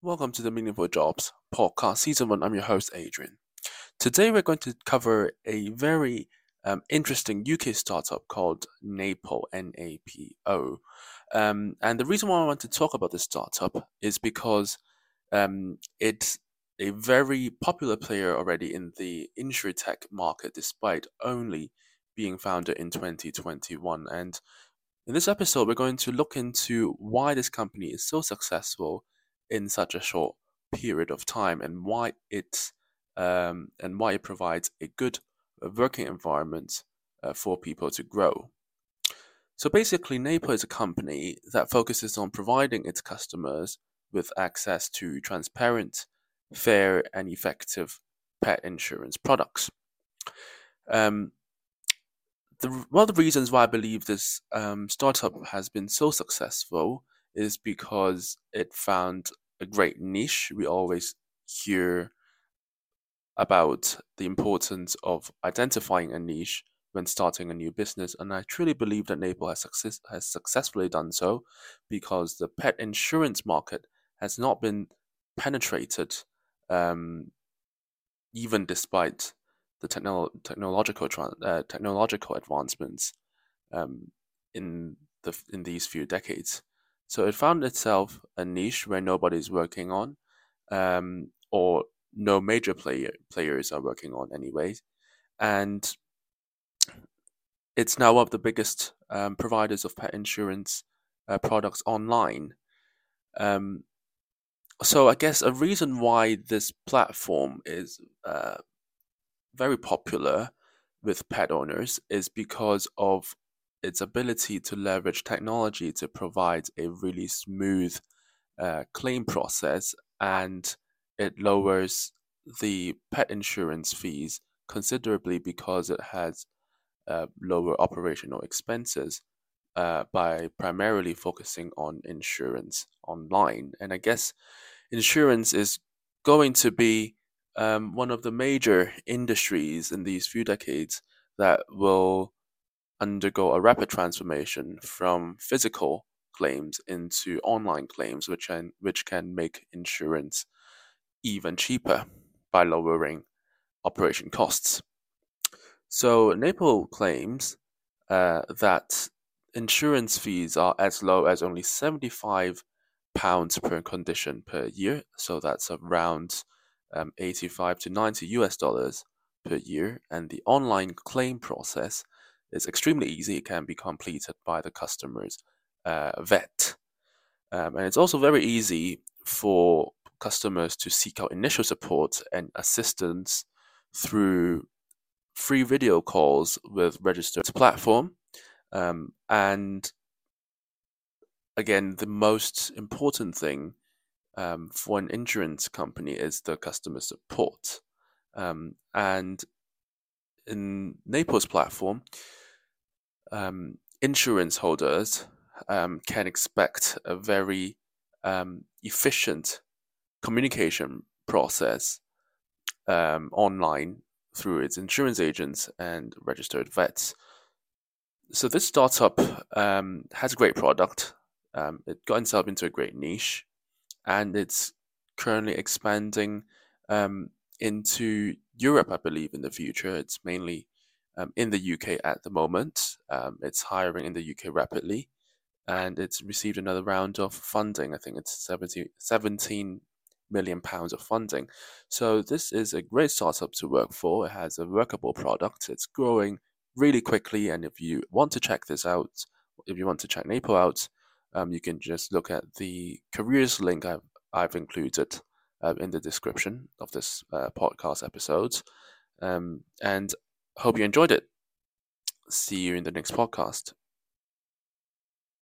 Welcome to the Meaningful Jobs podcast, season one. I'm your host, Adrian. Today, we're going to cover a very um, interesting UK startup called Napo, N A P O. Um, and the reason why I want to talk about this startup is because um, it's a very popular player already in the insurtech market, despite only being founded in 2021. And in this episode, we're going to look into why this company is so successful in such a short period of time and why it um, and why it provides a good working environment uh, for people to grow. So basically, Napo is a company that focuses on providing its customers with access to transparent, fair, and effective pet insurance products. Um, the, one of the reasons why I believe this um, startup has been so successful is because it found a great niche. We always hear about the importance of identifying a niche when starting a new business, and I truly believe that Napo has, success, has successfully done so because the pet insurance market has not been penetrated, um, even despite the technolo- technological uh, technological advancements um, in the in these few decades. So it found itself a niche where nobody's working on, um, or no major player players are working on, anyways, and it's now one of the biggest um, providers of pet insurance uh, products online. Um, so I guess a reason why this platform is uh, very popular with pet owners is because of its ability to leverage technology to provide a really smooth uh, claim process and it lowers the pet insurance fees considerably because it has uh, lower operational expenses uh, by primarily focusing on insurance online. And I guess insurance is going to be um, one of the major industries in these few decades that will undergo a rapid transformation from physical claims into online claims, which can, which can make insurance even cheaper by lowering operation costs. So Napo claims uh, that insurance fees are as low as only 75 pounds per condition per year. So that's around um, 85 to 90 US dollars per year. And the online claim process is extremely easy. It can be completed by the customer's uh, vet. Um, and it's also very easy for customers to seek out initial support and assistance through free video calls with registered platform. Um, and again, the most important thing um, for an insurance company is the customer support. Um, and in Napo's platform, um, insurance holders um, can expect a very um, efficient communication process um, online through its insurance agents and registered vets. So this startup um, has a great product. Um, it got itself into a great niche, and it's currently expanding into Europe, I believe, in the future. It's mainly um, in the UK at the moment. Um, it's hiring in the UK rapidly, and it's received another round of funding. I think it's 70, 17 million pounds of funding. So this is a great startup to work for. It has a workable product. It's growing really quickly, and if you want to check this out, if you want to check Napo out, um, you can just look at the careers link I've, I've included uh, in the description of this uh, podcast episode. Um, and hope you enjoyed it. See you in the next podcast.